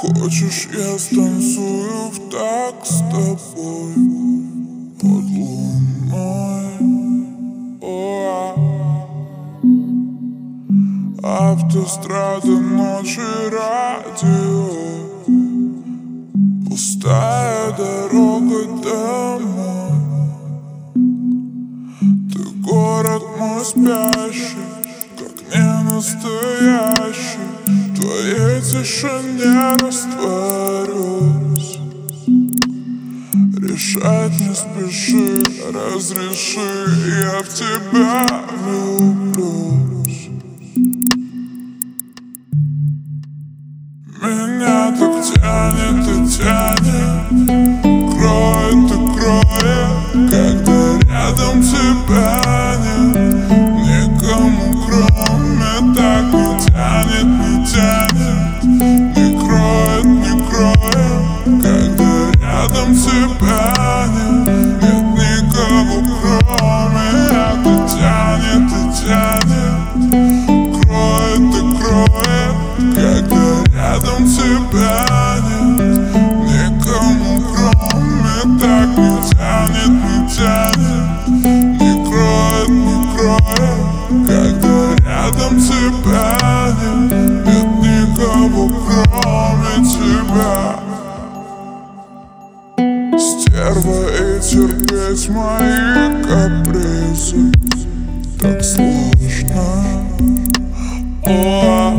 Хочешь, я станцую в так с тобой Под луной а. Автострада, ночи, радио. Пустая дорога домой. Ты город мой спящий Как не настоящий. Твоей тишине растворюсь. Решать не спеши, разреши, я в тебя влюблюсь тянет и тянет, кроет и кроет Когда рядом тебя нет, никому кроме так не тянет, не тянет Не кроет, не кроет Когда рядом тебя Стерва и терпеть мои капризы. Так сложно. О,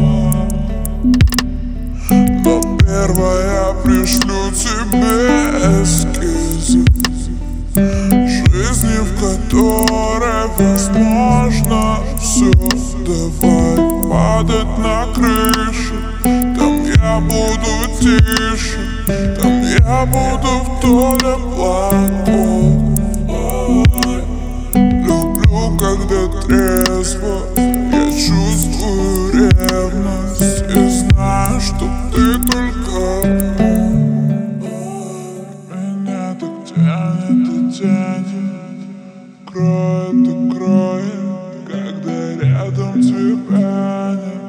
Но первая пришлю тебе эскизы Жизни, в которой возможно все Давай падать на крышу Там я буду тише Там я буду вдоль облаков Ой, Люблю, когда трезво. Я чувствую ревность И знаю, что ты только Меня так тянет и тянет. Кроет и кроет Когда рядом тебя нет.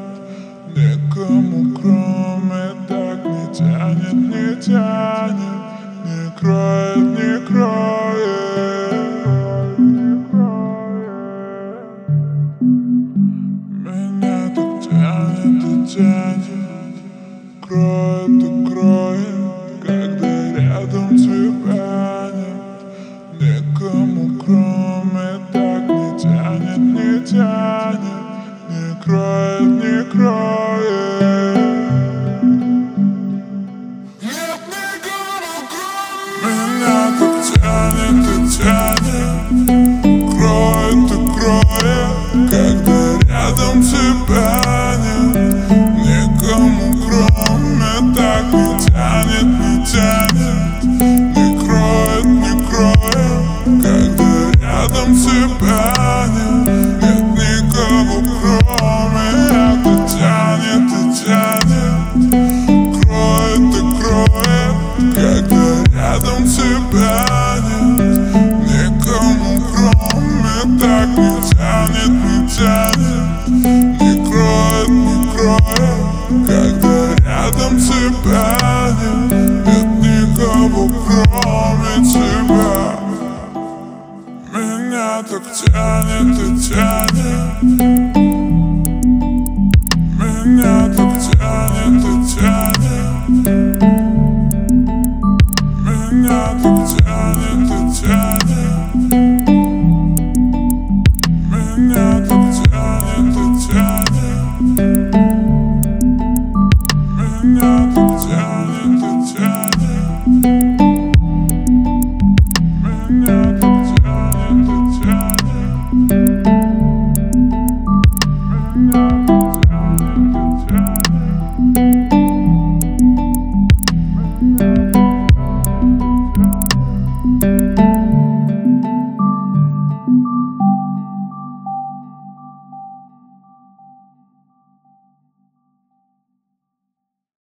Никому кроме так не тянет, не тянет Не кроет, не кроет Меня так тянет и тянет Кроет и кроет так не тянет, не тянет